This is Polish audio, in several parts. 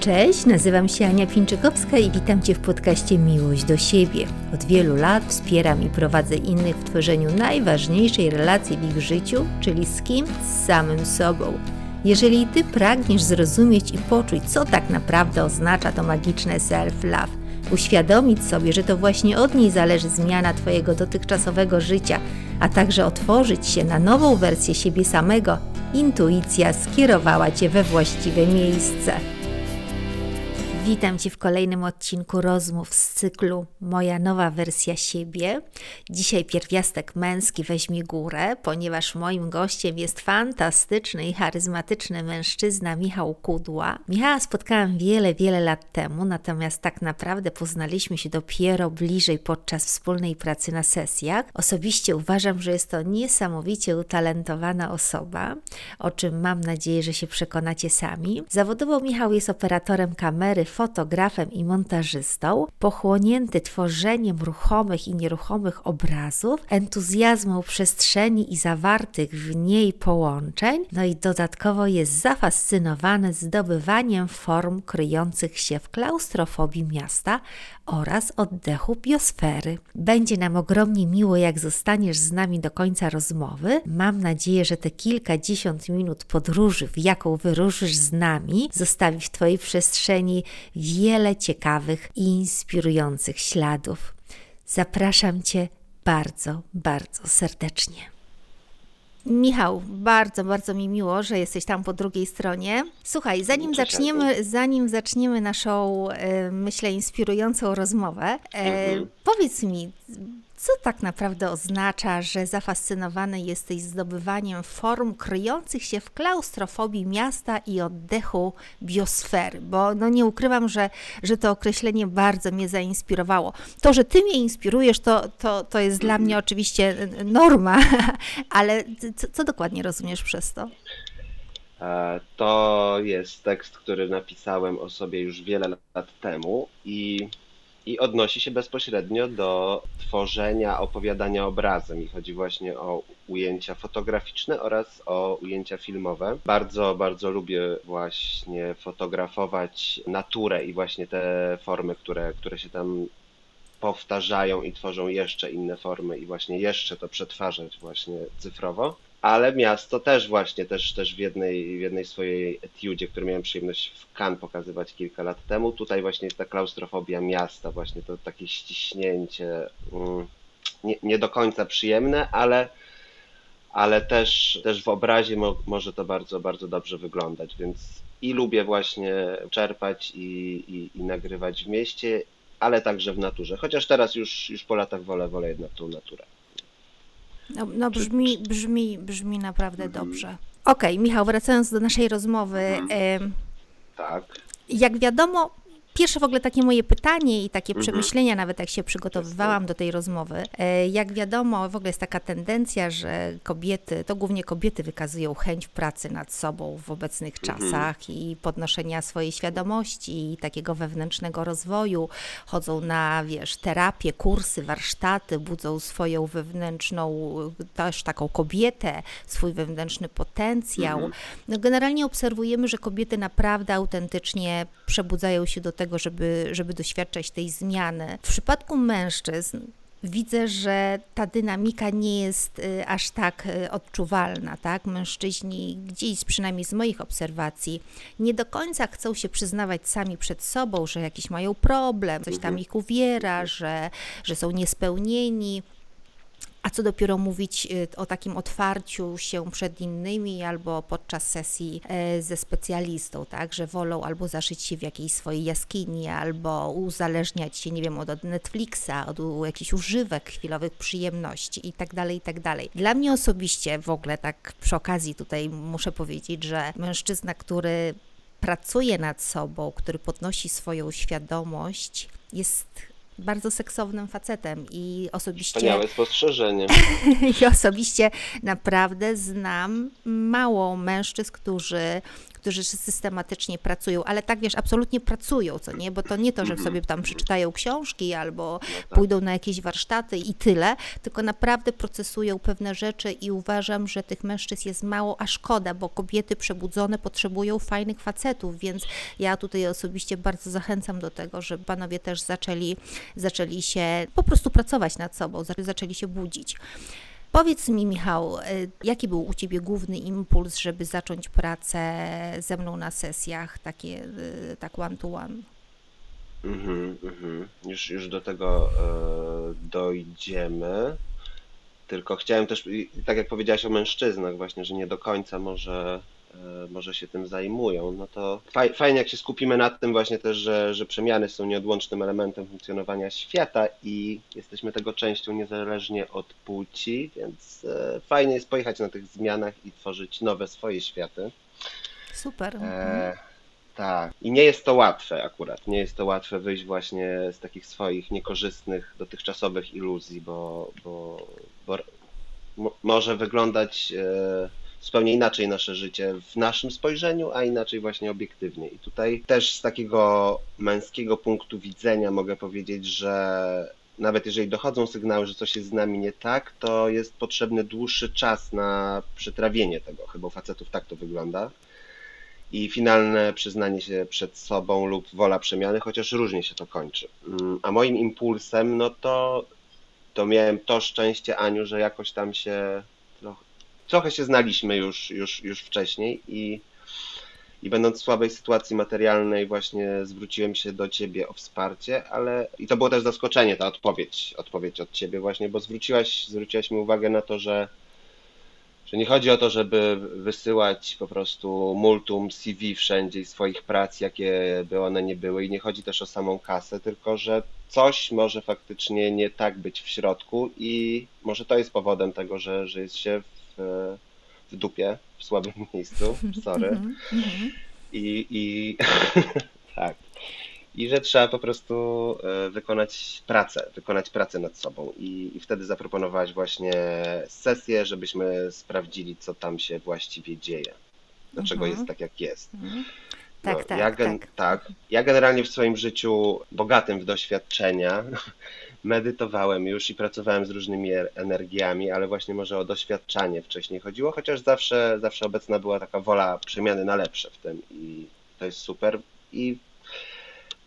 Cześć, nazywam się Ania Pińczykowska i witam Cię w podcaście Miłość do siebie. Od wielu lat wspieram i prowadzę innych w tworzeniu najważniejszej relacji w ich życiu, czyli z kim? Z samym sobą. Jeżeli Ty pragniesz zrozumieć i poczuć, co tak naprawdę oznacza to magiczne self-love, uświadomić sobie, że to właśnie od niej zależy zmiana Twojego dotychczasowego życia, a także otworzyć się na nową wersję siebie samego, intuicja skierowała Cię we właściwe miejsce. Witam Cię w kolejnym odcinku rozmów z cyklu Moja nowa wersja siebie. Dzisiaj pierwiastek męski weźmie górę, ponieważ moim gościem jest fantastyczny i charyzmatyczny mężczyzna Michał Kudła. Michała spotkałam wiele, wiele lat temu, natomiast tak naprawdę poznaliśmy się dopiero bliżej podczas wspólnej pracy na sesjach. Osobiście uważam, że jest to niesamowicie utalentowana osoba, o czym mam nadzieję, że się przekonacie sami. Zawodowo Michał jest operatorem kamery, fotografem i montażystą, pochłonięty tworzeniem ruchomych i nieruchomych obrazów, entuzjazmą przestrzeni i zawartych w niej połączeń, no i dodatkowo jest zafascynowany zdobywaniem form kryjących się w klaustrofobii miasta oraz oddechu biosfery. Będzie nam ogromnie miło, jak zostaniesz z nami do końca rozmowy. Mam nadzieję, że te kilkadziesiąt minut podróży, w jaką wyruszysz z nami, zostawi w Twojej przestrzeni wiele ciekawych i inspirujących śladów. Zapraszam Cię bardzo, bardzo serdecznie. Michał, bardzo, bardzo mi miło, że jesteś tam po drugiej stronie. Słuchaj, zanim zaczniemy, zanim zaczniemy naszą, e, myślę, inspirującą rozmowę, e, mhm. powiedz mi, co tak naprawdę oznacza, że zafascynowany jesteś zdobywaniem form kryjących się w klaustrofobii miasta i oddechu biosfery? Bo no nie ukrywam, że, że to określenie bardzo mnie zainspirowało. To, że ty mnie inspirujesz, to, to, to jest dla mnie oczywiście norma, ale co, co dokładnie rozumiesz przez to? E, to jest tekst, który napisałem o sobie już wiele lat temu i i odnosi się bezpośrednio do tworzenia, opowiadania obrazem. I chodzi właśnie o ujęcia fotograficzne oraz o ujęcia filmowe. Bardzo, bardzo lubię właśnie fotografować naturę i właśnie te formy, które, które się tam powtarzają i tworzą jeszcze inne formy i właśnie jeszcze to przetwarzać właśnie cyfrowo ale miasto też właśnie, też, też w, jednej, w jednej swojej etiudzie, którą miałem przyjemność w Cannes pokazywać kilka lat temu, tutaj właśnie jest ta klaustrofobia miasta, właśnie to takie ściśnięcie, mm, nie, nie do końca przyjemne, ale, ale też, też w obrazie mo, może to bardzo, bardzo dobrze wyglądać, więc i lubię właśnie czerpać i, i, i nagrywać w mieście, ale także w naturze, chociaż teraz już, już po latach wolę, wolę jednak tą naturę. No, no brzmi, brzmi, brzmi naprawdę mhm. dobrze. Okej, okay, Michał, wracając do naszej rozmowy. Mhm. Tak. Jak wiadomo, Pierwsze w ogóle takie moje pytanie i takie mhm. przemyślenia, nawet jak się przygotowywałam do tej rozmowy. E, jak wiadomo, w ogóle jest taka tendencja, że kobiety, to głównie kobiety wykazują chęć pracy nad sobą w obecnych mhm. czasach i podnoszenia swojej świadomości i takiego wewnętrznego rozwoju. Chodzą na, wiesz, terapię, kursy, warsztaty, budzą swoją wewnętrzną, też taką kobietę, swój wewnętrzny potencjał. Mhm. No generalnie obserwujemy, że kobiety naprawdę autentycznie przebudzają się do tego, żeby, żeby doświadczać tej zmiany. W przypadku mężczyzn widzę, że ta dynamika nie jest y, aż tak y, odczuwalna, tak? Mężczyźni gdzieś, przynajmniej z moich obserwacji, nie do końca chcą się przyznawać sami przed sobą, że jakiś mają problem, coś tam mhm. ich uwiera, że, że są niespełnieni. A co dopiero mówić y, o takim otwarciu się przed innymi albo podczas sesji e, ze specjalistą, tak, że wolą albo zaszyć się w jakiejś swojej jaskini, albo uzależniać się, nie wiem, od Netflixa, od jakichś używek, chwilowych przyjemności i tak dalej, i tak dalej. Dla mnie osobiście w ogóle tak przy okazji tutaj muszę powiedzieć, że mężczyzna, który pracuje nad sobą, który podnosi swoją świadomość, jest bardzo seksownym facetem i osobiście... Wspaniałe spostrzeżenie. I osobiście naprawdę znam mało mężczyzn, którzy, którzy systematycznie pracują, ale tak wiesz, absolutnie pracują, co nie, bo to nie to, że sobie tam przeczytają książki albo tak. pójdą na jakieś warsztaty i tyle, tylko naprawdę procesują pewne rzeczy i uważam, że tych mężczyzn jest mało, a szkoda, bo kobiety przebudzone potrzebują fajnych facetów, więc ja tutaj osobiście bardzo zachęcam do tego, żeby panowie też zaczęli, zaczęli się po prostu pracować nad sobą, za- zaczęli się budzić. Powiedz mi, Michał, y, jaki był u Ciebie główny impuls, żeby zacząć pracę ze mną na sesjach, takie y, tak one to one? Mhm, mhm. Już, już do tego e, dojdziemy. Tylko chciałem też, tak jak powiedziałaś o mężczyznach właśnie, że nie do końca może, e, może się tym zajmują, no to faj, fajnie jak się skupimy nad tym właśnie też, że, że przemiany są nieodłącznym elementem funkcjonowania świata i jesteśmy tego częścią niezależnie od płci, więc e, fajnie jest pojechać na tych zmianach i tworzyć nowe swoje światy. Super. E, tak. I nie jest to łatwe akurat. Nie jest to łatwe wyjść właśnie z takich swoich niekorzystnych dotychczasowych iluzji, bo, bo, bo mo- może wyglądać e, zupełnie inaczej nasze życie w naszym spojrzeniu, a inaczej właśnie obiektywnie. I tutaj też z takiego męskiego punktu widzenia mogę powiedzieć, że nawet jeżeli dochodzą sygnały, że coś jest z nami nie tak, to jest potrzebny dłuższy czas na przetrawienie tego. Chyba u facetów tak to wygląda i finalne przyznanie się przed sobą lub wola przemiany, chociaż różnie się to kończy. Mm, A moim impulsem, no to, to miałem to szczęście, Aniu, że jakoś tam się trochę, się znaliśmy już, już, już wcześniej i, i będąc w słabej sytuacji materialnej właśnie zwróciłem się do Ciebie o wsparcie, ale i to było też zaskoczenie, ta odpowiedź, odpowiedź od Ciebie właśnie, bo zwróciłaś, zwróciłaś mi uwagę na to, że że nie chodzi o to, żeby wysyłać po prostu multum CV wszędzie i swoich prac, jakie by one nie były, i nie chodzi też o samą kasę, tylko że coś może faktycznie nie tak być w środku i może to jest powodem tego, że, że jest się w, w dupie, w słabym miejscu, sorry. Mhm, mhm. I, i tak. I że trzeba po prostu e, wykonać pracę, wykonać pracę nad sobą. I, I wtedy zaproponowałaś właśnie sesję, żebyśmy sprawdzili, co tam się właściwie dzieje. Dlaczego Mhm. jest tak, jak jest. Mhm. Tak, No, tak, ja gen- tak. tak. Ja generalnie w swoim życiu bogatym w doświadczenia medytowałem już i pracowałem z różnymi e- energiami, ale właśnie może o doświadczanie wcześniej chodziło, chociaż zawsze, zawsze obecna była taka wola przemiany na lepsze w tym i to jest super. I,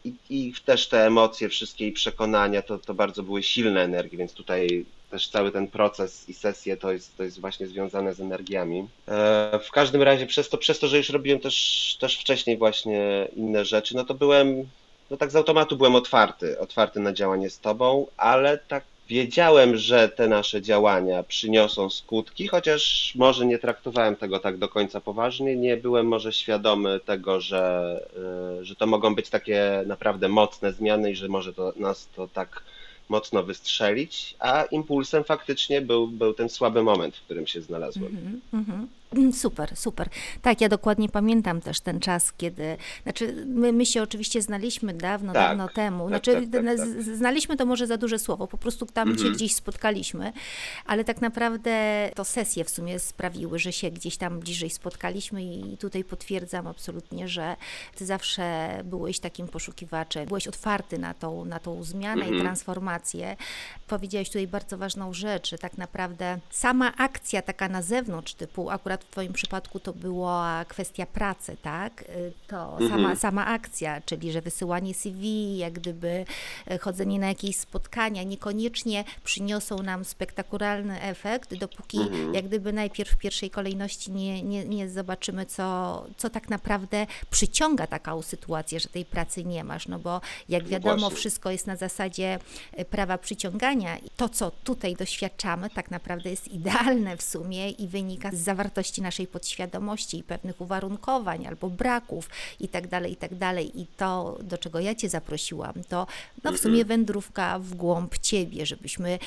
i, i też te emocje wszystkie i przekonania to, to bardzo były silne energie, więc tutaj też cały ten proces i sesje to jest, to jest właśnie związane z energiami. E, w każdym razie przez to, przez to, że już robiłem też, też wcześniej właśnie inne rzeczy, no to byłem, no tak z automatu byłem otwarty, otwarty na działanie z tobą, ale tak wiedziałem, że te nasze działania przyniosą skutki, chociaż może nie traktowałem tego tak do końca poważnie, nie byłem może świadomy tego, że, e, że to mogą być takie naprawdę mocne zmiany i że może to, nas to tak mocno wystrzelić, a impulsem faktycznie był, był ten słaby moment, w którym się znalazłem. Mhm, mhm. Mm, Super, super. Tak, ja dokładnie pamiętam też ten czas, kiedy, znaczy my, my się oczywiście znaliśmy dawno, Tak, dawno temu, tak, znaczy tak, tak, tak. znaliśmy to może za duże słowo, po prostu tam się Mhm. gdzieś spotkaliśmy, ale tak naprawdę to sesje w sumie sprawiły, że się gdzieś tam bliżej spotkaliśmy i tutaj potwierdzam absolutnie, że ty zawsze byłeś takim poszukiwaczem, byłeś otwarty na tą, na tą zmianę i Mhm. transformację. Powiedziałeś tutaj bardzo ważną rzecz, że tak naprawdę sama akcja taka na zewnątrz, typu akurat w Twoim przypadku to była kwestia pracy, tak? Y, To sama, Mhm. sama akcja, czyli że wysyłanie CV, jak gdyby e, chodzenie na jakieś spotkania, niekoniecznie przyniosą nam spektakularny efekt, dopóki Mhm. jak gdyby najpierw w pierwszej kolejności nie, nie, nie zobaczymy, co, co tak naprawdę przyciąga taką sytuację, że tej pracy nie masz, no bo jak No wiadomo, właśnie. wszystko jest na zasadzie e, prawa przyciągania i to, co tutaj doświadczamy, tak naprawdę jest idealne w sumie i wynika z zawartości naszej podświadomości i pewnych uwarunkowań albo braków i tak dalej, i tak. I to, do czego ja Cię zaprosiłam, to no w sumie wędrówka w głąb Ciebie, żebyśmy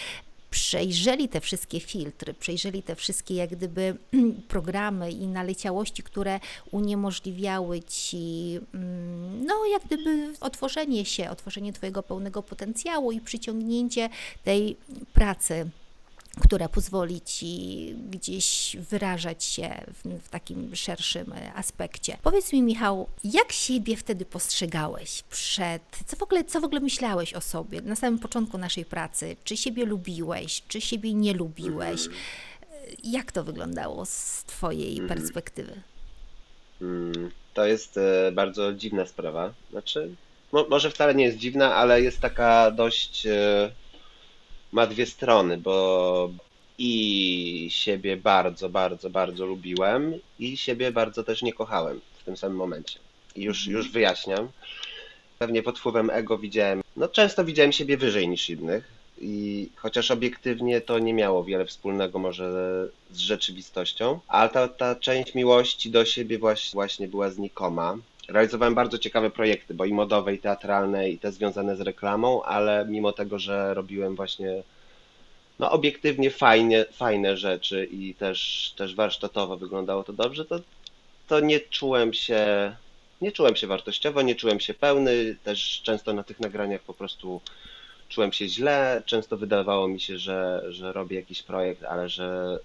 przejrzeli te wszystkie filtry, przejrzeli te wszystkie jak gdyby programy i naleciałości, które uniemożliwiały ci mm, no jak gdyby otworzenie się, otworzenie twojego pełnego potencjału i przyciągnięcie tej pracy która pozwoli ci gdzieś wyrażać się w, w, takim szerszym aspekcie. Powiedz mi, Michał, jak siebie wtedy postrzegałeś przed, co w ogóle, co w ogóle myślałeś o sobie na samym początku naszej pracy? Czy siebie lubiłeś, czy siebie nie lubiłeś? Jak to wyglądało z Twojej mhm. perspektywy? Hmm, to jest e, bardzo dziwna sprawa. Znaczy, może wcale nie jest dziwna, ale jest taka dość e, ma dwie strony, bo i siebie bardzo, bardzo, bardzo lubiłem i siebie bardzo też nie kochałem w tym samym momencie. I już, mhm. już wyjaśniam. Pewnie pod wpływem ego widziałem, no często widziałem siebie wyżej niż innych i chociaż obiektywnie to nie miało wiele wspólnego może z rzeczywistością, ale ta, ta część miłości do siebie właśnie, właśnie była znikoma. Realizowałem bardzo ciekawe projekty, bo i modowe, i teatralne, i te związane z reklamą, ale mimo tego, że robiłem właśnie no, obiektywnie fajnie, fajne rzeczy i też, też warsztatowo wyglądało to dobrze, to, to nie czułem się nie czułem się wartościowo, nie czułem się pełny, też często na tych nagraniach po prostu czułem się źle, często wydawało mi się, że, że robię jakiś projekt, ale że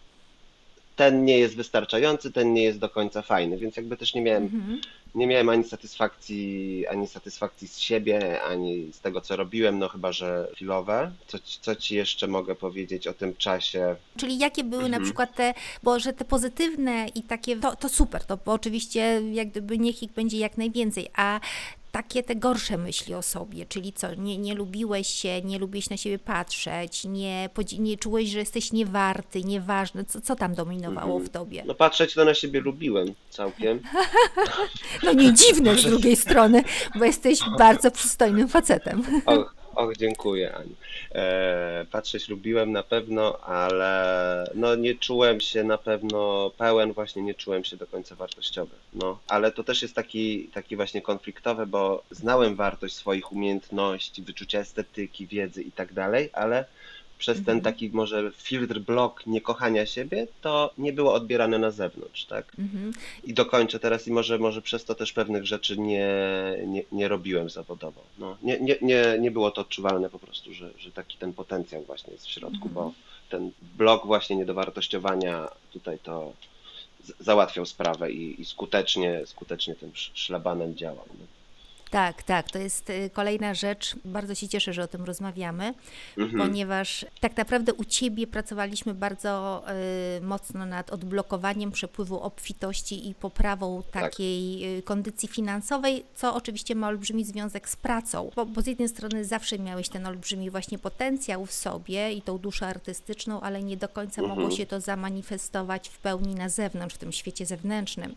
ten nie jest wystarczający, ten nie jest do końca fajny, więc jakby też nie miałem, mhm. nie miałem ani satysfakcji, ani satysfakcji z siebie, ani z tego, co robiłem, no chyba, że chwilowe. Co, co ci jeszcze mogę powiedzieć o tym czasie? Czyli jakie były mhm. na przykład te, bo że te pozytywne i takie, to, to super, to oczywiście jak gdyby niech ich będzie jak najwięcej, a takie te gorsze myśli o sobie, czyli co, nie, nie lubiłeś się, nie lubiłeś na siebie patrzeć, nie, nie czułeś, że jesteś niewarty, nieważny, co, co tam dominowało w tobie? No patrzeć to na siebie lubiłem całkiem. no nie dziwne z drugiej strony, bo jesteś bardzo przystojnym facetem. Och, Och, dziękuję Ani. E, patrzeć lubiłem na pewno, ale no nie czułem się na pewno pełen, właśnie nie czułem się do końca wartościowy. No, ale to też jest taki, taki właśnie konfliktowe, bo znałem wartość swoich umiejętności, wyczucia estetyki, wiedzy i tak dalej, ale przez ten mhm. taki może filtr blok niekochania siebie, to nie było odbierane na zewnątrz, tak? Mhm. I dokończę teraz i może, może przez to też pewnych rzeczy nie, nie, nie robiłem zawodowo. No, nie, nie, nie, nie było to odczuwalne po prostu, że, że taki ten potencjał właśnie jest w środku, bo mhm. ten blok właśnie niedowartościowania tutaj to załatwiał sprawę i, i skutecznie, skutecznie tym szlabanem działał. No. Tak, tak, to jest y, kolejna rzecz. Bardzo się cieszę, że o tym rozmawiamy, mhm. ponieważ tak naprawdę u Ciebie pracowaliśmy bardzo y, mocno nad odblokowaniem przepływu obfitości i poprawą tak. takiej tak. kondycji finansowej, co oczywiście ma olbrzymi związek z pracą, bo, bo z jednej strony zawsze miałeś ten olbrzymi właśnie potencjał w sobie i tą duszę artystyczną, ale nie do końca mhm. mogło się to zamanifestować w pełni na zewnątrz, w tym świecie zewnętrznym.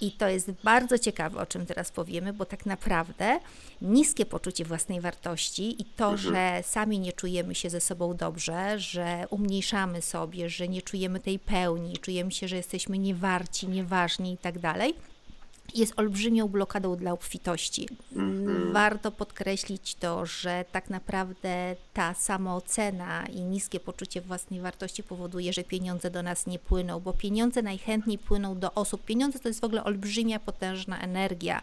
I to jest bardzo ciekawe, o czym teraz powiemy, bo tak naprawdę naprawdę niskie poczucie własnej wartości i to, mhm. że sami nie czujemy się ze sobą dobrze, że umniejszamy sobie, że nie czujemy tej pełni, czujemy się, że jesteśmy niewarci, nieważni i tak dalej jest olbrzymią blokadą dla obfitości. Mm, warto podkreślić to, że tak naprawdę ta samoocena i niskie poczucie własnej wartości powoduje, że pieniądze do nas nie płyną, bo pieniądze najchętniej płyną do osób. Pieniądze to jest w ogóle olbrzymia, potężna energia.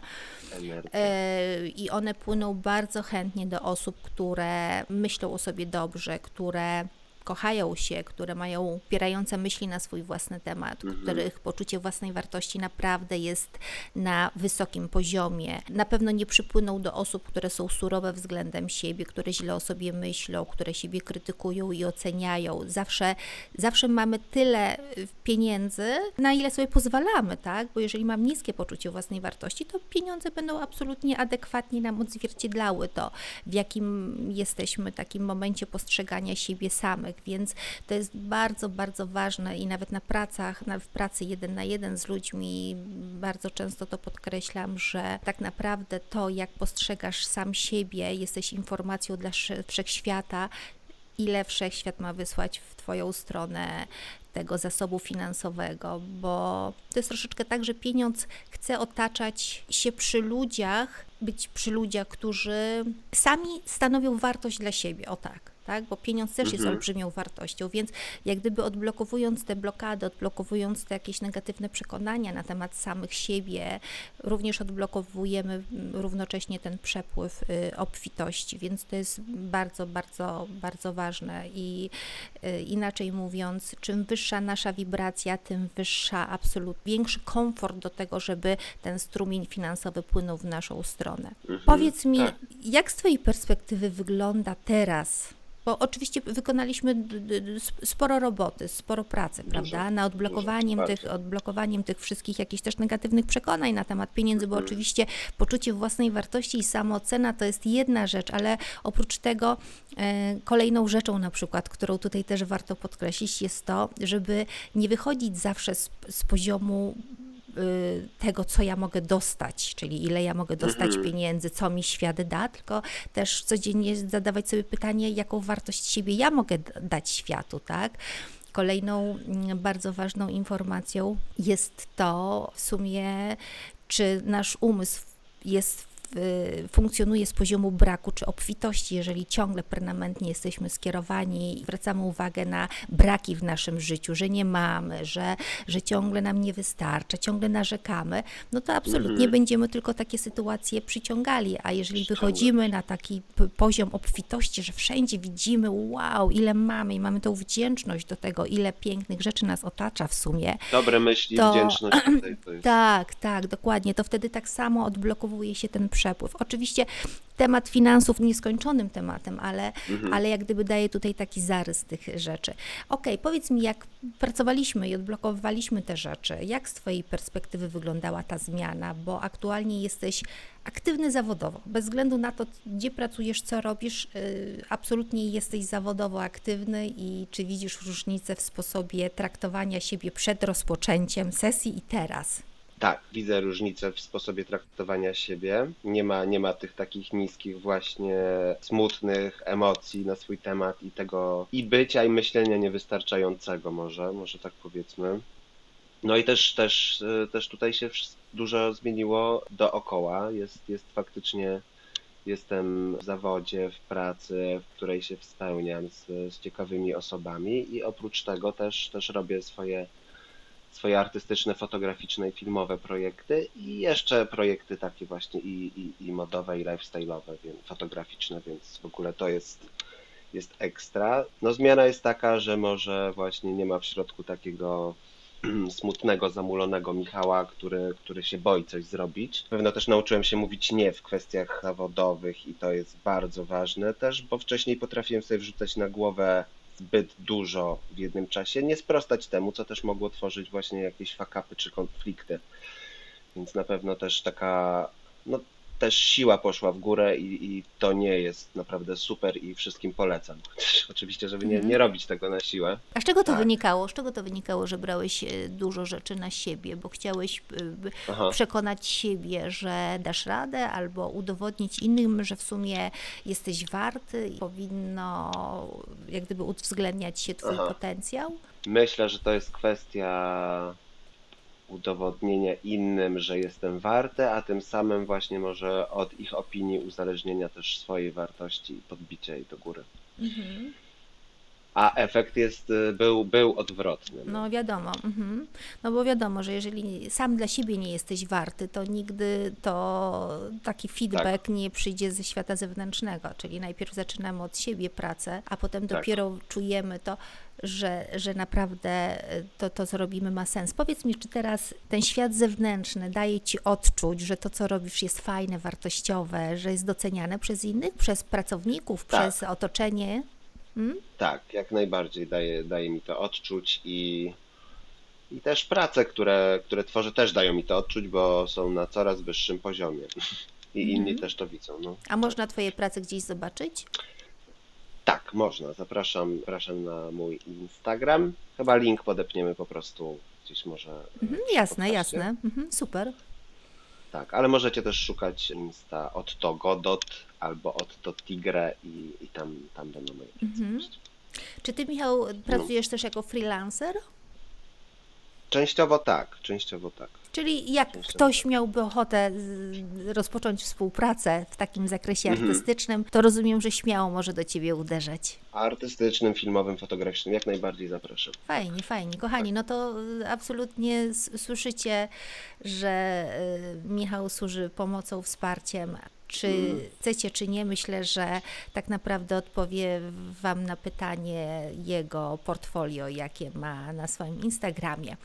energia. E, I one płyną bardzo chętnie do osób, które myślą o sobie dobrze, które kochają się, które mają upierające myśli na swój własny temat, mhm. których poczucie własnej wartości naprawdę jest na wysokim poziomie. Na pewno nie przypłyną do osób, które są surowe względem siebie, które źle o sobie myślą, które siebie krytykują i oceniają. Zawsze, zawsze mamy tyle y, pieniędzy, na ile sobie pozwalamy, tak? Bo jeżeli mam niskie poczucie własnej wartości, to pieniądze będą absolutnie adekwatnie nam odzwierciedlały to, w jakim jesteśmy takim momencie postrzegania siebie samych więc to jest bardzo, bardzo ważne i nawet na pracach, w pracy jeden na jeden z ludźmi bardzo często to podkreślam, że tak naprawdę to, jak postrzegasz sam siebie, jesteś informacją dla wszechświata, ile wszechświat ma wysłać w Twoją stronę tego zasobu finansowego, bo to jest troszeczkę tak, że pieniądz chce otaczać się przy ludziach, być przy ludziach, którzy sami stanowią wartość dla siebie, o tak tak? Bo pieniądz też jest Mhm. olbrzymią wartością, więc jak gdyby odblokowując te blokady, odblokowując te jakieś negatywne przekonania na temat samych siebie, również odblokowujemy mm, równocześnie ten przepływ y, obfitości, więc to jest bardzo, bardzo, bardzo ważne i y, inaczej mówiąc, czym wyższa nasza wibracja, tym wyższa absolut, większy komfort do tego, żeby ten strumień finansowy płynął w naszą stronę. Mhm. Powiedz mi, tak. jak z Twojej perspektywy wygląda teraz? Bo oczywiście wykonaliśmy sporo roboty, sporo pracy, Dużo, prawda? Na odblokowaniem tych, odblokowaniem tych wszystkich jakichś też negatywnych przekonań na temat pieniędzy, bo Mhm. oczywiście poczucie własnej wartości i samoocena to jest jedna rzecz, ale oprócz tego e, kolejną rzeczą na przykład, którą tutaj też warto podkreślić jest to, żeby nie wychodzić zawsze z, z poziomu tego, co ja mogę dostać, czyli ile ja mogę dostać Mhm. pieniędzy, co mi świat da, tylko też codziennie zadawać sobie pytanie, jaką wartość siebie ja mogę dać światu, tak? Kolejną mm, bardzo ważną informacją jest to w sumie, czy nasz umysł jest w- funkcjonuje z poziomu braku czy obfitości, jeżeli ciągle permanentnie jesteśmy skierowani i zwracamy uwagę na braki w naszym życiu, że nie mamy, że, że ciągle nam nie wystarcza, ciągle narzekamy, no to absolutnie Mhm. będziemy tylko takie sytuacje przyciągali, a jeżeli wychodzimy na taki poziom obfitości, że wszędzie widzimy, wow, ile mamy i mamy tą wdzięczność do tego, ile pięknych rzeczy nas otacza w sumie, Dobre myśli, to- wdzięczność tutaj tak, tak, dokładnie. To wtedy tak samo odblokowuje się ten przepływ. Oczywiście temat finansów nieskończonym tematem, ale, Mhm. ale jak gdyby daje tutaj taki zarys tych rzeczy. Okej, powiedz mi, jak pracowaliśmy i odblokowywaliśmy te rzeczy, jak z Twojej perspektywy wyglądała ta zmiana, bo aktualnie jesteś aktywny zawodowo, bez względu na to, gdzie pracujesz, co robisz, yy, absolutnie jesteś zawodowo aktywny i czy widzisz różnicę w sposobie traktowania siebie przed rozpoczęciem sesji i teraz? Tak, widzę różnicę w sposobie traktowania siebie. Nie ma, nie ma tych takich niskich właśnie smutnych emocji na swój temat i tego i bycia i myślenia niewystarczającego może, może tak powiedzmy. No i też, też, y, też tutaj się dużo zmieniło dookoła. Jest, jest faktycznie, jestem w zawodzie, w pracy, w której się spełniam z, z ciekawymi osobami i oprócz tego też, też robię swoje swoje artystyczne, fotograficzne i filmowe projekty i jeszcze projekty takie właśnie i, i, i modowe, i lifestyle'owe, więc fotograficzne, więc w ogóle to jest, jest ekstra. No zmiana jest taka, że może właśnie nie ma w środku takiego smutnego, zamulonego Michała, który, który się boi coś zrobić. Na pewno też nauczyłem się mówić nie w kwestiach zawodowych i to jest bardzo ważne też, bo wcześniej potrafiłem sobie wrzucać na głowę zbyt dużo w jednym czasie, nie sprostać temu, co też mogło tworzyć właśnie jakieś fakapy czy konflikty. Więc na pewno też taka, no też siła poszła w górę i, i to nie jest naprawdę super i wszystkim polecam. Oczywiście, żeby nie, nie robić tego na siłę. A z czego to Tak. wynikało? Z czego to wynikało, że brałeś e, dużo rzeczy na siebie, bo chciałeś e, Aha. przekonać siebie, że dasz radę, albo udowodnić innym, że w sumie jesteś warty i powinno jak gdyby uwzględniać się twój Aha. potencjał? Myślę, że to jest kwestia udowodnienia innym, że jestem warty, a tym samym właśnie może od ich opinii uzależnienia też swojej wartości i podbicia jej do góry. A efekt jest, y, był, był odwrotny. no. Wiadomo, mhm. no bo wiadomo, że jeżeli sam dla siebie nie jesteś warty, to nigdy to taki feedback nie przyjdzie ze świata zewnętrznego, czyli najpierw zaczynamy od siebie pracę, a potem Tak. dopiero czujemy to, że, że naprawdę e, to, to, co robimy ma sens. Powiedz mi, czy teraz ten świat zewnętrzny daje Ci odczuć, że to, co robisz jest fajne, wartościowe, że jest doceniane przez innych, przez pracowników, Tak. przez otoczenie? Mm? Tak, jak najbardziej daje, daje mi to odczuć i, i też prace, które, które tworzę, też dają mi to odczuć, bo są na coraz wyższym poziomie. I inni też to widzą. No. A można Twoje prace gdzieś zobaczyć? Tak, można. Zapraszam, zapraszam na mój Instagram. Chyba link podepniemy po prostu gdzieś może. Mhm, jasne, jasne. Mhm, super. Tak, ale możecie też szukać Insta od to Godot albo od to Tigre i, i tam, tam będą moje. Mhm. Czy ty, Michał, No. pracujesz też jako freelancer? Częściowo tak, częściowo tak. Czyli jak ktoś miałby ochotę rozpocząć współpracę w takim zakresie mhm. artystycznym, to rozumiem, że śmiało może do ciebie uderzać. Artystycznym, filmowym, fotograficznym, jak najbardziej zapraszam. Fajnie, fajnie. Kochani, no to absolutnie słyszycie, że y, Michał służy pomocą, wsparciem, czy chcecie, czy nie, myślę, że tak naprawdę odpowie Wam na pytanie jego portfolio, jakie ma na swoim Instagramie.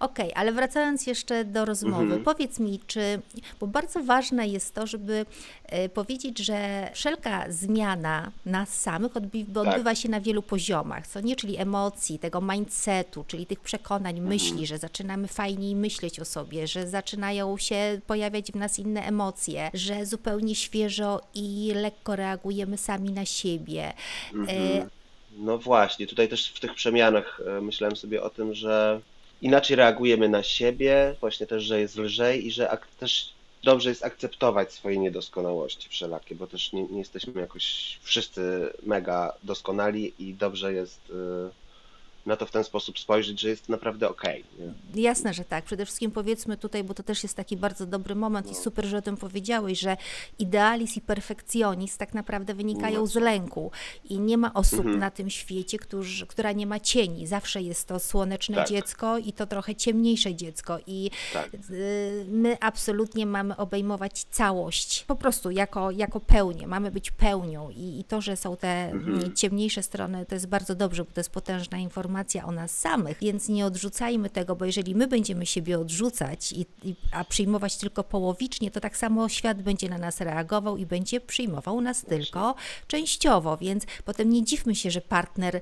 Ok, ale wracając jeszcze do rozmowy, -hmm. powiedz mi, czy, bo bardzo ważne jest to, żeby e, powiedzieć, że wszelka zmiana nas samych odbywa tak. się na wielu poziomach, co nie, czyli emocji, tego mindsetu, czyli tych przekonań, -hmm. myśli, że zaczynamy fajniej myśleć o sobie, że zaczynają się pojawiać w nas inne emocje, że zupełnie świeżo i lekko reagujemy sami na siebie. Mhm. No właśnie, tutaj też w tych przemianach e, myślałem sobie o tym, że inaczej reagujemy na siebie, właśnie też, że jest lżej i że też dobrze jest akceptować swoje niedoskonałości wszelakie, bo też nie, nie jesteśmy jakoś wszyscy mega doskonali i dobrze jest. Yy na to w ten sposób spojrzeć, że jest naprawdę okej. Okay, Jasne, że tak. Przede wszystkim powiedzmy tutaj, bo to też jest taki bardzo dobry moment no. i super, że o tym powiedziałeś, że idealizm i perfekcjonizm tak naprawdę wynikają no. z lęku i nie ma osób mhm. na tym świecie, którzy, która nie ma cieni. Zawsze jest to słoneczne tak. dziecko i to trochę ciemniejsze dziecko i tak. Y, my absolutnie mamy obejmować całość, po prostu jako, jako pełnię, mamy być pełnią i, i to, że są te mhm. ciemniejsze strony, to jest bardzo dobrze, bo to jest potężna informacja informacja o nas samych, więc nie odrzucajmy tego, bo jeżeli my będziemy siebie odrzucać, i, i, a przyjmować tylko połowicznie, to tak samo świat będzie na nas reagował i będzie przyjmował nas tylko częściowo, więc potem nie dziwmy się, że partner y,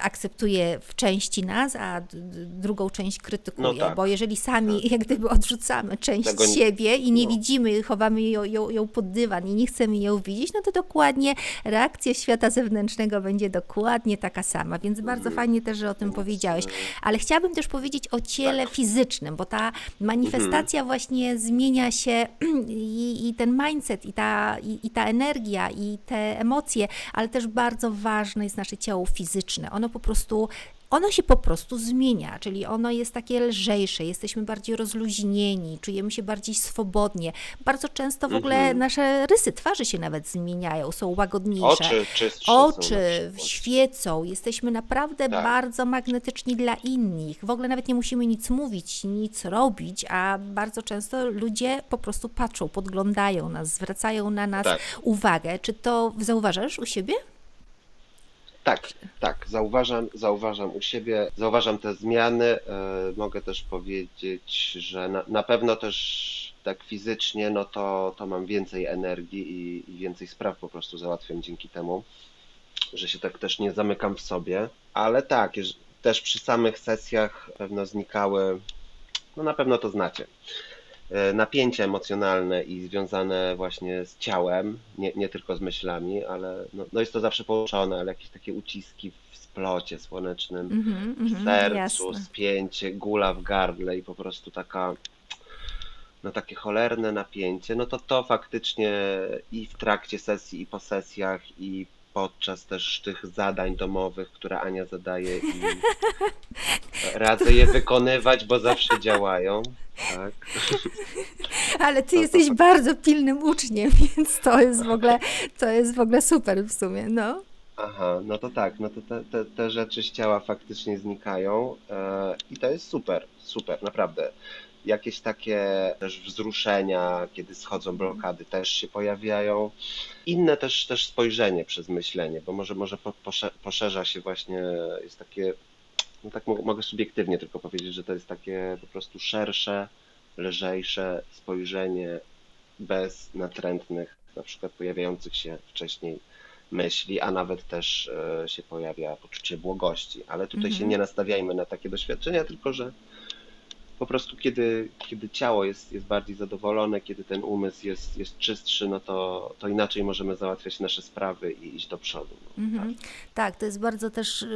akceptuje w części nas, a drugą część krytykuje, no tak. bo jeżeli sami tak. jak gdyby odrzucamy część tego siebie i nie no. widzimy, chowamy ją, ją, ją pod dywan i nie chcemy ją widzieć, no to dokładnie reakcja świata zewnętrznego będzie dokładnie taka sama, więc bardzo mhm. fajnie fajnie też, że o tym powiedziałeś. Ale chciałabym też powiedzieć o ciele tak. fizycznym, bo ta manifestacja mhm. właśnie zmienia się i, i, ten mindset, i ta, i, i ta energia, i te emocje, ale też bardzo ważne jest nasze ciało fizyczne. Ono po prostu ono się po prostu zmienia, czyli ono jest takie lżejsze, jesteśmy bardziej rozluźnieni, czujemy się bardziej swobodnie. Bardzo często w ogóle mhm. nasze rysy twarzy się nawet zmieniają, są łagodniejsze. Oczy, Oczy świecą, jesteśmy naprawdę tak. bardzo magnetyczni dla innych. W ogóle nawet nie musimy nic mówić, nic robić, a bardzo często ludzie po prostu patrzą, podglądają nas, zwracają na nas tak. uwagę. Czy to zauważasz u siebie? Tak, tak, zauważam, zauważam u siebie, zauważam te zmiany. E, mogę też powiedzieć, że na, na pewno też tak fizycznie, no to, to mam więcej energii i, i więcej spraw po prostu załatwiam dzięki temu, że się tak też nie zamykam w sobie. Ale tak, też przy samych sesjach pewno znikały, no na pewno to znacie E, napięcie emocjonalne i związane właśnie z ciałem, nie, nie tylko z myślami, ale no, no jest to zawsze połączone, ale jakieś takie uciski w splocie słonecznym, mm -hmm, w sercu, jasne. spięcie, gula w gardle i po prostu taka no takie cholerne napięcie, no to to faktycznie i w trakcie sesji, i po sesjach, i podczas też tych zadań domowych, które Ania zadaje i radzę je wykonywać, bo zawsze działają. Tak. Ale ty jesteś bardzo pilnym uczniem, więc to jest w ogóle, to jest w ogóle super w sumie, no. Aha, no to tak, no to te, te, te rzeczy z ciała faktycznie znikają e, i to jest super, super, naprawdę. Jakieś takie też wzruszenia, kiedy schodzą blokady, też się pojawiają. Inne też, też spojrzenie przez myślenie, bo może, może poszerza się właśnie, jest takie no tak mogę subiektywnie tylko powiedzieć, że to jest takie po prostu szersze, lżejsze spojrzenie bez natrętnych, na przykład pojawiających się wcześniej myśli, a nawet też e, się pojawia poczucie błogości. Ale tutaj się mhm. nie nastawiajmy na takie doświadczenia, tylko że po prostu kiedy, kiedy ciało jest, jest bardziej zadowolone, kiedy ten umysł jest, jest czystszy, no to, to inaczej możemy załatwiać nasze sprawy i iść do przodu. No, mhm. tak. tak. to jest bardzo też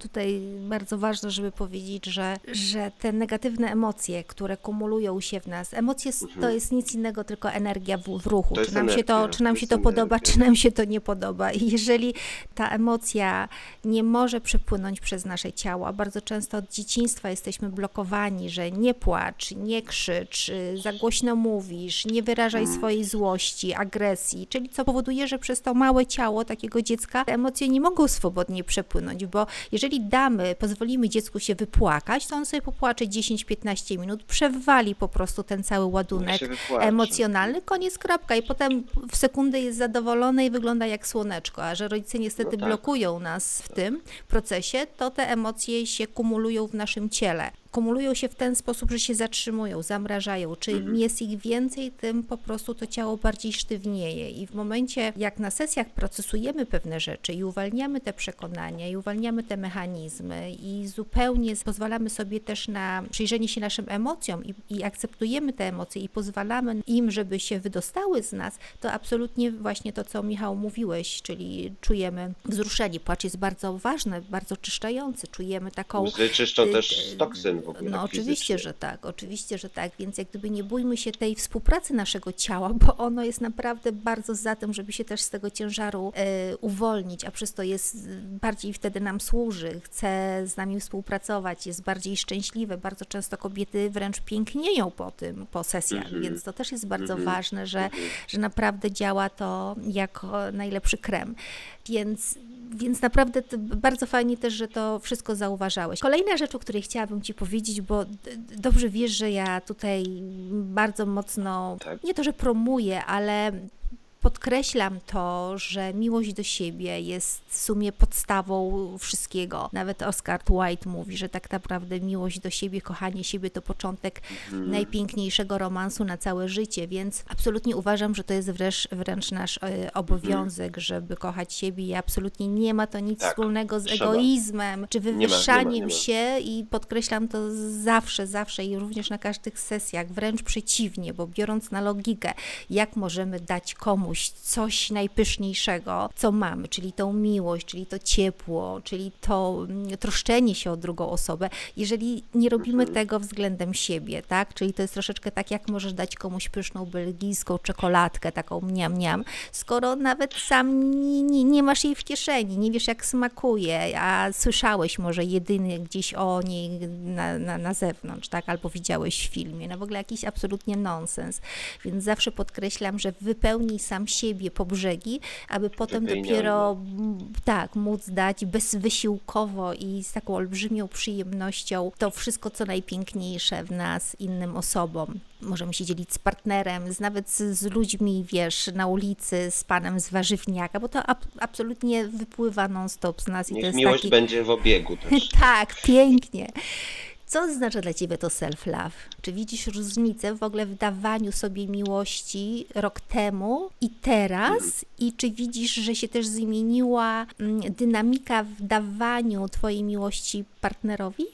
tutaj bardzo ważne, żeby powiedzieć, że, że te negatywne emocje, które kumulują się w nas, emocje mhm. to jest nic innego, tylko energia w, w ruchu. Czy nam, energia, się to, czy nam to się to podoba, czy nam się to nie podoba. I jeżeli ta emocja nie może przepłynąć przez nasze ciało, a bardzo często od dzieciństwa jesteśmy blokowani, że nie płacz, nie krzycz, za głośno mówisz, nie wyrażaj swojej złości, agresji, czyli co powoduje, że przez to małe ciało takiego dziecka te emocje nie mogą swobodnie przepłynąć, bo jeżeli damy, pozwolimy dziecku się wypłakać, to on sobie popłacze 10-15 minut, przewali po prostu ten cały ładunek emocjonalny, koniec, kropka. I potem w sekundę jest zadowolone i wygląda jak słoneczko. A że rodzice niestety No tak. blokują nas w tym procesie, to te emocje się kumulują w naszym ciele. Kumulują się w ten sposób, że się zatrzymują, zamrażają. Czym Mhm. jest ich więcej, tym po prostu to ciało bardziej sztywnieje. I w momencie, jak na sesjach procesujemy pewne rzeczy i uwalniamy te przekonania, i uwalniamy te mechanizmy, i zupełnie pozwalamy sobie też na przyjrzenie się naszym emocjom i, i akceptujemy te emocje i pozwalamy im, żeby się wydostały z nas, to absolutnie właśnie to, co Michał mówiłeś, czyli czujemy wzruszenie. Płacz jest bardzo ważny, bardzo czyszczający. Czujemy taką Łzy czyszczą y, też y, z toksyn w ogóle. no oczywiście, że tak, oczywiście, że tak, więc jak gdyby nie bójmy się tej współpracy naszego ciała, bo ono jest naprawdę bardzo za tym, żeby się też z tego ciężaru e, uwolnić, a przez to jest bardziej wtedy nam służy, chce z nami współpracować, jest bardziej szczęśliwe. Bardzo często kobiety wręcz pięknieją po tym, po sesjach, Mhm. więc to też jest bardzo Mhm. ważne, że, Mhm. że naprawdę działa to jako najlepszy krem. Więc więc naprawdę bardzo fajnie też, że to wszystko zauważałeś. Kolejna rzecz, o której chciałabym Ci powiedzieć, bo dobrze wiesz, że ja tutaj bardzo mocno, Tak. nie to, że promuję, ale podkreślam to, że miłość do siebie jest w sumie podstawą wszystkiego. Nawet Oscar Wilde mówi, że tak naprawdę miłość do siebie, kochanie siebie to początek Mhm. najpiękniejszego romansu na całe życie, więc absolutnie uważam, że to jest wręcz, wręcz nasz e, obowiązek, żeby kochać siebie i absolutnie nie ma to nic Tak, wspólnego z trzeba. egoizmem czy ma, nie ma, wywyższaniem nie ma. się i podkreślam to zawsze, zawsze i również na każdych sesjach, wręcz przeciwnie, bo biorąc na logikę, jak możemy dać komuś coś najpyszniejszego, co mamy, czyli tą miłość, czyli to ciepło, czyli to mm, troszczenie się o drugą osobę, jeżeli nie robimy Mhm. tego względem siebie, tak? Czyli to jest troszeczkę tak, jak możesz dać komuś pyszną belgijską czekoladkę, taką mniam mniam, skoro nawet sam nie, nie, nie masz jej w kieszeni, nie wiesz jak smakuje, a słyszałeś może jedyny gdzieś o niej na, na, na zewnątrz, tak? Albo widziałeś w filmie. No w ogóle jakiś absolutnie nonsens. Więc zawsze podkreślam, że wypełnij sam siebie po brzegi, aby potem dopiero tak móc dać bezwysiłkowo i z taką olbrzymią przyjemnością to wszystko, co najpiękniejsze w nas innym osobom. Możemy się dzielić z partnerem, z, nawet z, z ludźmi, wiesz, na ulicy, z panem z warzywniaka, bo to ab, absolutnie wypływa non-stop z nas i to Niech jest miłość taki... będzie w obiegu też. Tak, pięknie. Co oznacza dla Ciebie to self-love? Czy widzisz różnicę w ogóle w dawaniu sobie miłości rok temu i teraz? I czy widzisz, że się też zmieniła mm, dynamika w dawaniu Twojej miłości partnerowi?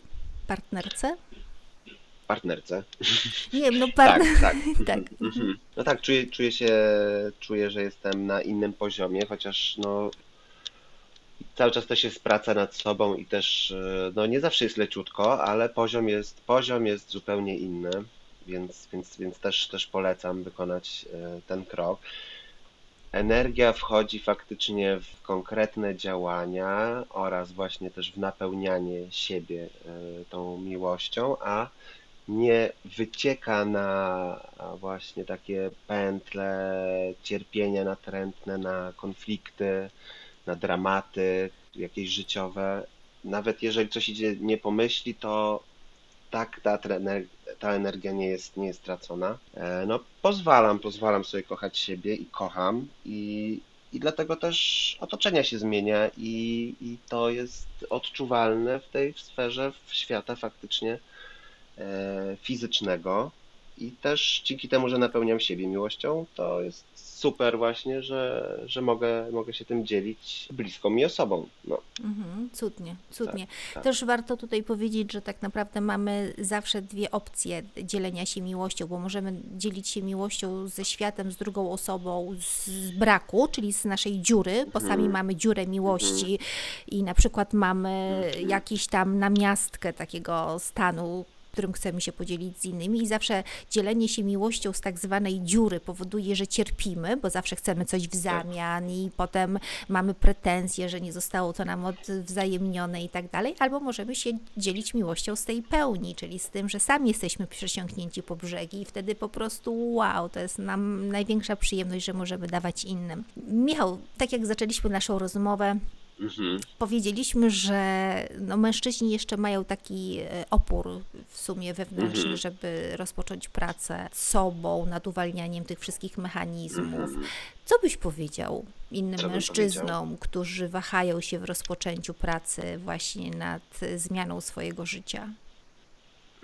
Partnerce? Partnerce. Nie wiem, no Tak, partner... tak. tak. Mhm. No tak, czuję, czuję się, czuję, że jestem na innym poziomie, chociaż no cały czas też jest praca nad sobą i też e, no nie zawsze jest leciutko, ale poziom jest, poziom jest zupełnie inny, więc, więc, więc też, też polecam wykonać e, ten krok. Energia wchodzi faktycznie w konkretne działania oraz właśnie też w napełnianie siebie e, tą miłością, a nie wycieka na właśnie takie pętle cierpienia natrętne, na konflikty, na dramaty jakieś życiowe. Nawet jeżeli coś idzie nie pomyśli, to tak ta, ta energia nie jest, nie jest tracona. E, No, pozwalam, pozwalam sobie kochać siebie i kocham i, i dlatego też otoczenie się zmienia i, i to jest odczuwalne w tej sferze w świata faktycznie e, fizycznego i też dzięki temu, że napełniam siebie miłością, to jest super właśnie, że, że mogę, mogę się tym dzielić bliską mi osobą. No, Mhm, cudnie, cudnie. tak. Też warto tutaj powiedzieć, że tak naprawdę mamy zawsze dwie opcje dzielenia się miłością, bo możemy dzielić się miłością ze światem, z drugą osobą z braku, czyli z naszej dziury, bo sami Mhm. mamy dziurę miłości i na przykład mamy Mhm. jakiś tam namiastkę takiego stanu którym chcemy się podzielić z innymi i zawsze dzielenie się miłością z tak zwanej dziury powoduje, że cierpimy, bo zawsze chcemy coś w zamian i potem mamy pretensje, że nie zostało to nam odwzajemnione i tak dalej, albo możemy się dzielić miłością z tej pełni, czyli z tym, że sami jesteśmy przesiąknięci po brzegi i wtedy po prostu wow, to jest nam największa przyjemność, że możemy dawać innym. Michał, tak jak zaczęliśmy naszą rozmowę, Mhm. Powiedzieliśmy, że no, mężczyźni jeszcze mają taki e, opór w sumie wewnętrzny, Mhm. żeby rozpocząć pracę sobą, nad uwalnianiem tych wszystkich mechanizmów. Mhm. Co byś powiedział innym Co mężczyznom, którzy wahają się w rozpoczęciu pracy właśnie nad zmianą swojego życia?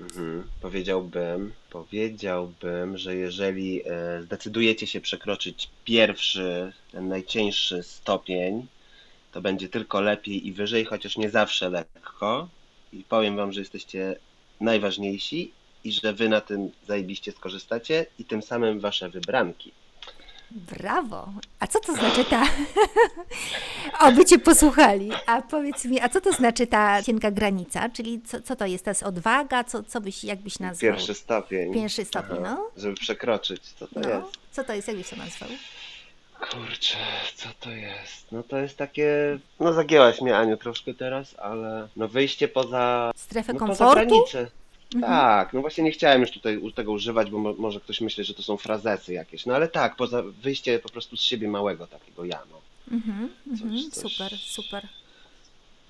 Mhm. Powiedziałbym, powiedziałbym, że jeżeli e, zdecydujecie się przekroczyć pierwszy, ten najcieńszy stopień, to będzie tylko lepiej i wyżej, chociaż nie zawsze lekko. I powiem wam, że jesteście najważniejsi i że wy na tym zajebiście skorzystacie i tym samym wasze wybranki. Brawo! A co to znaczy ta... Oby Cię posłuchali. A powiedz mi, a co to znaczy ta cienka granica? Czyli co, co to jest? To jest odwaga? Co, co byś, jak byś nazwał? Pierwszy stopień. Pierwszy stopień, Aha. no. Żeby przekroczyć, co to No, jest? co to jest? Jak byś to nazwał? Kurczę, co to jest? No to jest takie. No zagięłaś mnie Aniu troszkę teraz, ale no wyjście poza. Strefę No poza komfortu? granice. Mhm. Tak, no właśnie nie chciałem już tutaj tego używać, bo mo może ktoś myśli, że to są frazesy jakieś. No ale tak, poza wyjście po prostu z siebie małego takiego ja, no. Mhm, mhm, coś- Super, super.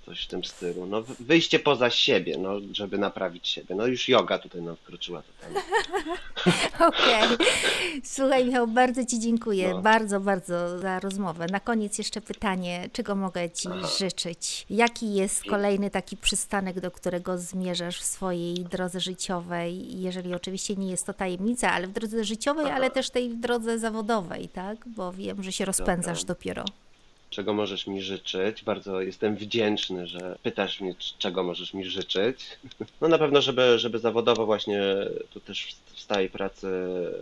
Coś w tym stylu. No wy- wyjście poza siebie, no, żeby naprawić siebie. No już yoga tutaj nam wkroczyła totalnie. Okej. Słuchaj, Michał, bardzo Ci dziękuję. No. Bardzo, bardzo za rozmowę. Na koniec jeszcze pytanie, czego mogę Ci życzyć? Jaki jest kolejny taki przystanek, do którego zmierzasz w swojej drodze życiowej? Jeżeli oczywiście nie jest to tajemnica, ale w drodze życiowej, ale też tej w drodze zawodowej, tak? Bo wiem, że się rozpędzasz Dobra. dopiero. Czego możesz mi życzyć? Bardzo jestem wdzięczny, że pytasz mnie, czego możesz mi życzyć. No na pewno, żeby, żeby zawodowo właśnie tu też w stałej pracy,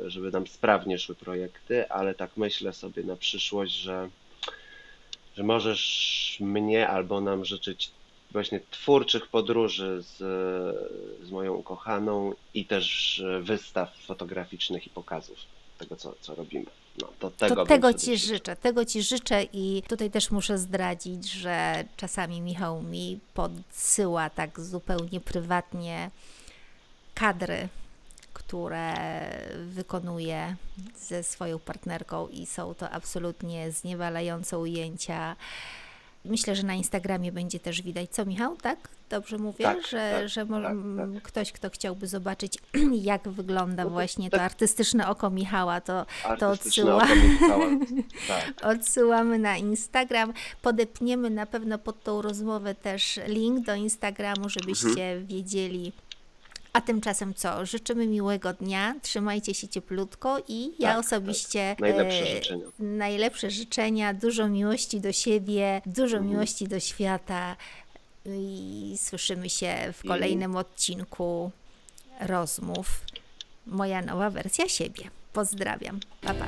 żeby nam sprawnie szły projekty, ale tak myślę sobie na przyszłość, że, że możesz mnie albo nam życzyć właśnie twórczych podróży z, z moją ukochaną i też wystaw fotograficznych i pokazów tego, co, co robimy. No, to tego, To tego Ci życzył. życzę, tego Ci życzę i tutaj też muszę zdradzić, że czasami Michał mi podsyła tak zupełnie prywatnie kadry, które wykonuje ze swoją partnerką i są to absolutnie zniewalające ujęcia. Myślę, że na Instagramie będzie też widać. Co, Michał, tak? Dobrze mówię, Tak, że, tak, że tak, m, ktoś, kto chciałby zobaczyć, jak wygląda No to właśnie tak- to artystyczne oko Michała, to, to odsyła. Michała. Tak. Odsyłamy na Instagram. Podepniemy na pewno pod tą rozmowę też link do Instagramu, żebyście Mhm. wiedzieli. A tymczasem co? Życzymy miłego dnia, trzymajcie się cieplutko i ja Tak, osobiście Najlepsze e, życzenia. najlepsze życzenia, dużo miłości do siebie, dużo Mhm. miłości do świata i słyszymy się w I- kolejnym odcinku rozmów. Moja nowa wersja siebie. Pozdrawiam. Pa, pa.